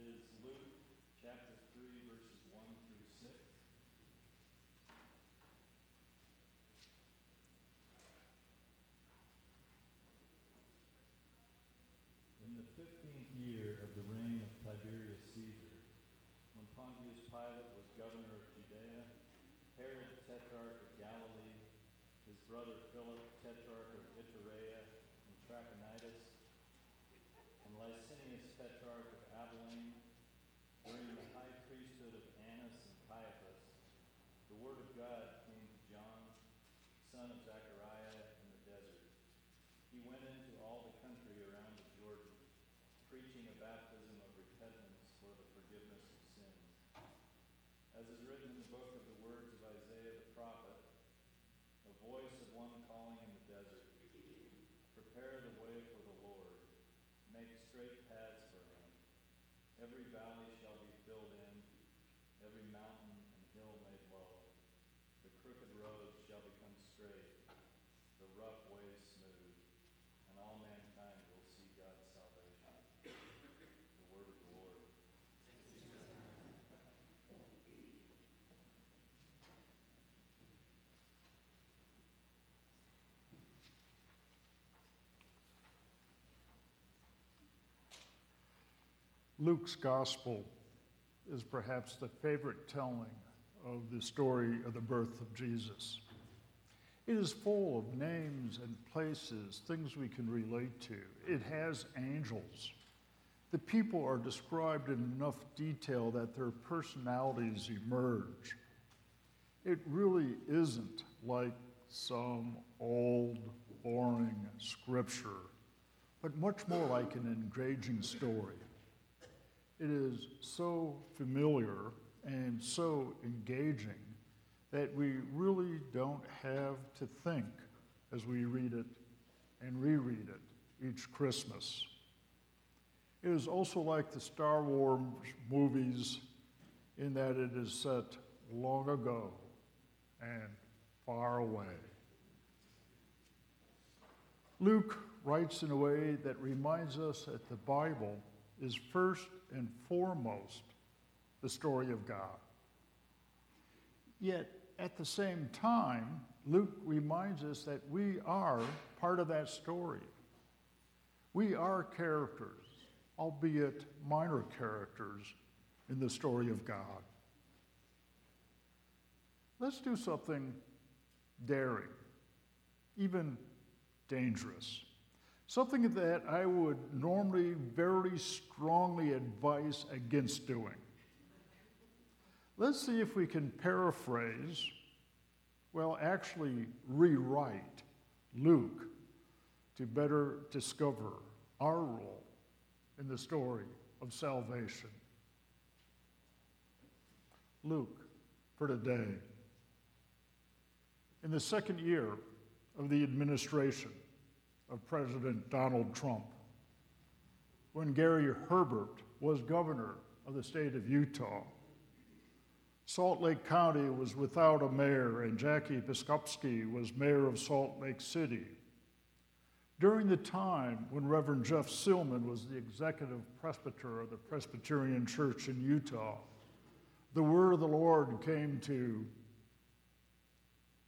is Luke chapter 3, verses 1 through 6. In the fifteenth year of the reign of Tiberius Caesar, when Pontius Pilate was governor of Judea, Herod tetrarch of Galilee, his brother Philip tetrarch of Iturea and Trachonitis, and Lysanias tetrarch of Abilene, during the high priesthood of Annas and Caiaphas, the word of God came to John, son of Zechariah, in the desert. He went into all the country around the Jordan, preaching a baptism of repentance for the forgiveness of sins. As is written in the book of the words of Isaiah the prophet, a voice of one calling in the desert, prepare the way for the Lord, make straight paths for him. Every valley shall be filled in, every mountain and hill made low. The crooked roads shall become straight, the rough ways smooth, and all mankind will see God's salvation. The word of the Lord. Luke's gospel is perhaps the favorite telling of the story of the birth of Jesus. It is full of names and places, things we can relate to. It has angels. The people are described in enough detail that their personalities emerge. It really isn't like some old, boring scripture, but much more like an engaging story. It is so familiar and so engaging that we really don't have to think as we read it and reread it each Christmas. It is also like the Star Wars movies in that it is set long ago and far away. Luke writes in a way that reminds us that the Bible is first and foremost the story of God. Yet, at the same time, Luke reminds us that we are part of that story. We are characters, albeit minor characters, in the story of God. Let's do something daring, even dangerous. Something that I would normally very strongly advise against doing. Let's see if we can paraphrase, well, actually rewrite Luke to better discover our role in the story of salvation. Luke, for today. In the second year of the administration of President Donald Trump, when Gary Herbert was governor of the state of Utah, Salt Lake County was without a mayor, and Jackie Biskupski was mayor of Salt Lake City. During the time when Reverend Jeff Silman was the executive presbyter of the Presbyterian Church in Utah, the word of the Lord came to,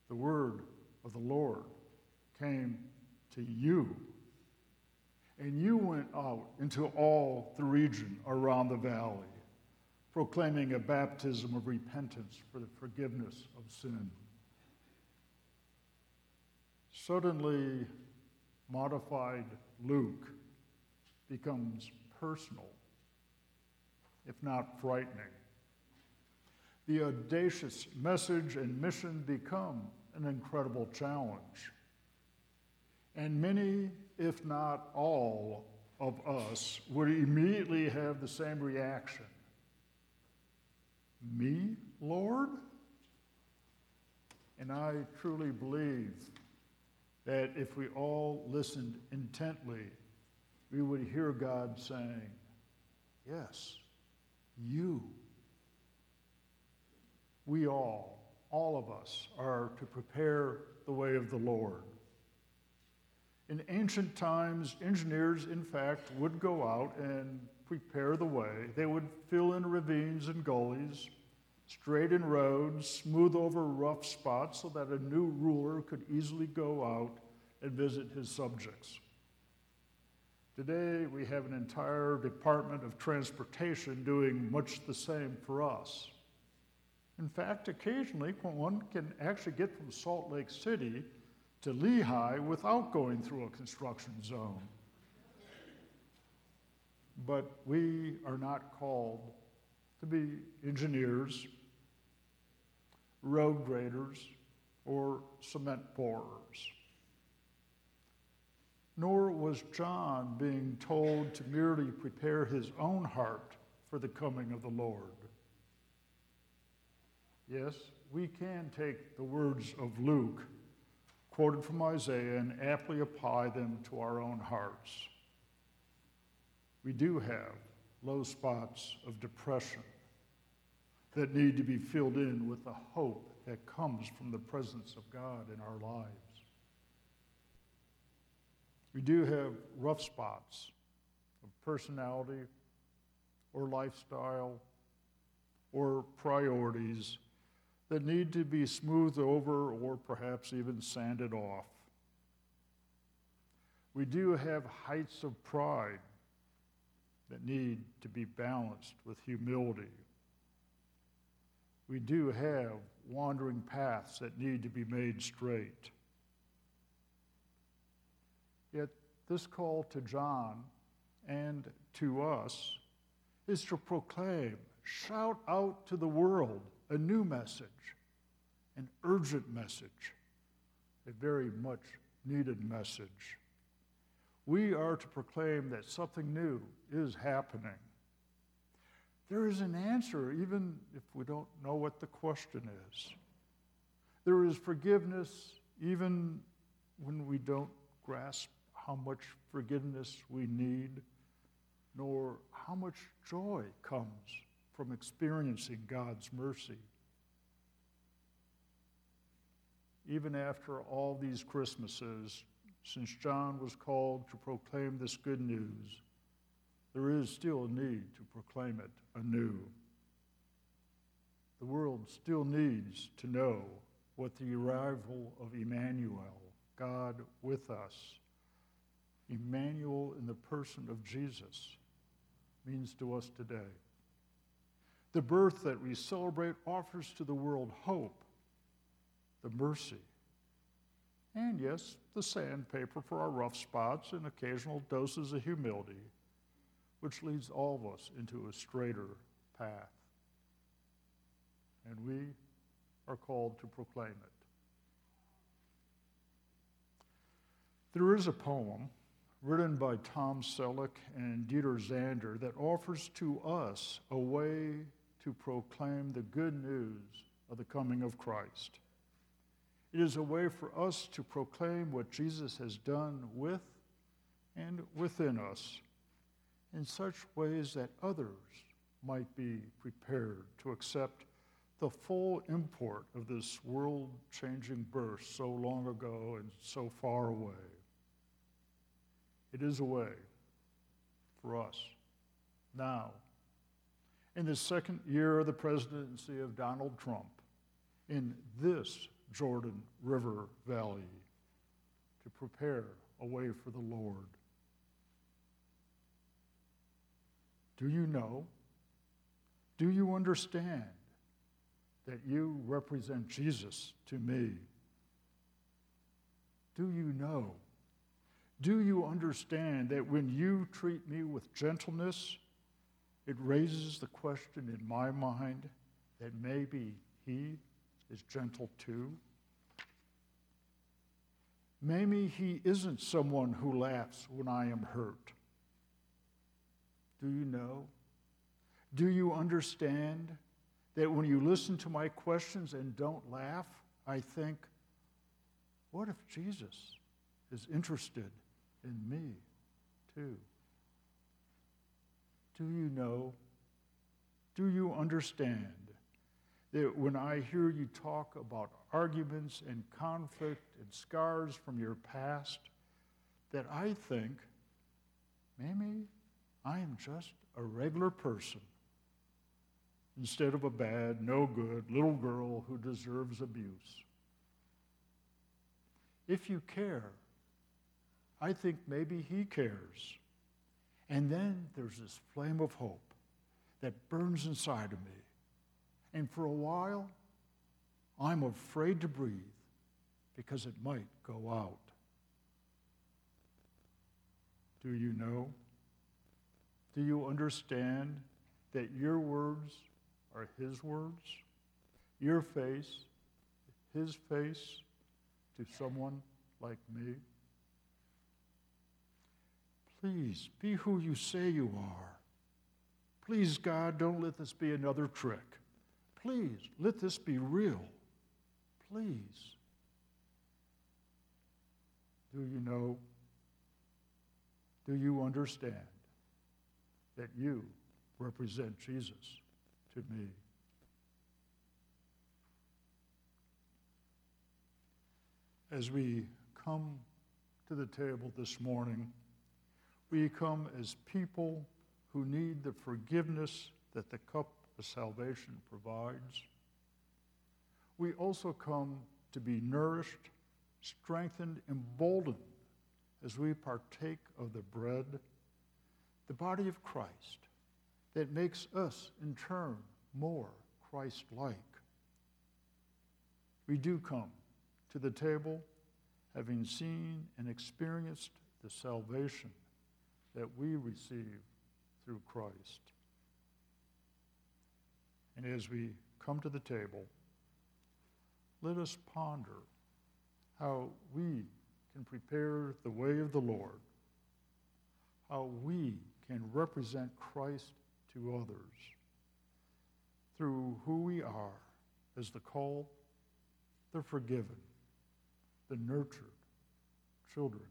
the word of the Lord came to you. And you went out into all the region around the valley proclaiming a baptism of repentance for the forgiveness of sin. Suddenly, modified Luke becomes personal, if not frightening. The audacious message and mission become an incredible challenge. And many, if not all, of us would immediately have the same reaction me, Lord? And I truly believe that if we all listened intently, we would hear God saying, Yes, you. We all, all of us, are to prepare the way of the Lord. In ancient times, engineers, in fact, would go out and prepare the way. They would fill in ravines and gullies, straighten roads, smooth over rough spots so that a new ruler could easily go out and visit his subjects. Today, we have an entire Department of Transportation doing much the same for us. In fact, occasionally, one can actually get from Salt Lake City to Lehi without going through a construction zone. But we are not called to be engineers, road graders, or cement pourers. Nor was John being told to merely prepare his own heart for the coming of the Lord. Yes, we can take the words of Luke, quoted from Isaiah, and aptly apply them to our own hearts. We do have low spots of depression that need to be filled in with the hope that comes from the presence of God in our lives. We do have rough spots of personality or lifestyle or priorities that need to be smoothed over or perhaps even sanded off. We do have heights of pride that need to be balanced with humility. We do have wandering paths that need to be made straight. Yet, this call to John and to us is to proclaim, shout out to the world a new message, an urgent message, a very much needed message. We are to proclaim that something new is happening. There is an answer, even if we don't know what the question is. There is forgiveness, even when we don't grasp how much forgiveness we need, nor how much joy comes from experiencing God's mercy. Even after all these Christmases, since John was called to proclaim this good news, there is still a need to proclaim it anew. The world still needs to know what the arrival of Emmanuel, God with us, Emmanuel in the person of Jesus, means to us today. The birth that we celebrate offers to the world hope, the mercy, and yes, the sandpaper for our rough spots and occasional doses of humility, which leads all of us into a straighter path. And we are called to proclaim it. There is a poem written by Tom Selleck and Dieter Zander that offers to us a way to proclaim the good news of the coming of Christ. It is a way for us to proclaim what Jesus has done with and within us in such ways that others might be prepared to accept the full import of this world changing birth so long ago and so far away. It is a way for us now, in the second year of the presidency of Donald Trump, in this Jordan River Valley, to prepare a way for the Lord. Do you know? Do you understand that you represent Jesus to me? Do you know? Do you understand that when you treat me with gentleness, it raises the question in my mind that maybe he is gentle too? Maybe he isn't someone who laughs when I am hurt. Do you know? Do you understand that when you listen to my questions and don't laugh, I think, what if Jesus is interested in me too? Do you know? Do you understand that when I hear you talk about arguments and conflict and scars from your past, that I think maybe I am just a regular person instead of a bad, no good little girl who deserves abuse. If you care, I think maybe he cares. And then there's this flame of hope that burns inside of me. And for a while, I'm afraid to breathe because it might go out. Do you know? Do you understand that your words are His words? Your face, His face to someone like me? Please be who you say you are. Please, God, don't let this be another trick. Please, let this be real. Please. Do you know? Do you understand that you represent Jesus to me? As we come to the table this morning, we come as people who need the forgiveness that the cup of salvation provides. We also come to be nourished, strengthened, emboldened as we partake of the bread, the body of Christ, that makes us in turn more Christ like. We do come to the table having seen and experienced the salvation that we receive through Christ. And as we come to the table, let us ponder how we can prepare the way of the Lord, how we can represent Christ to others through who we are as the called, the forgiven, the nurtured children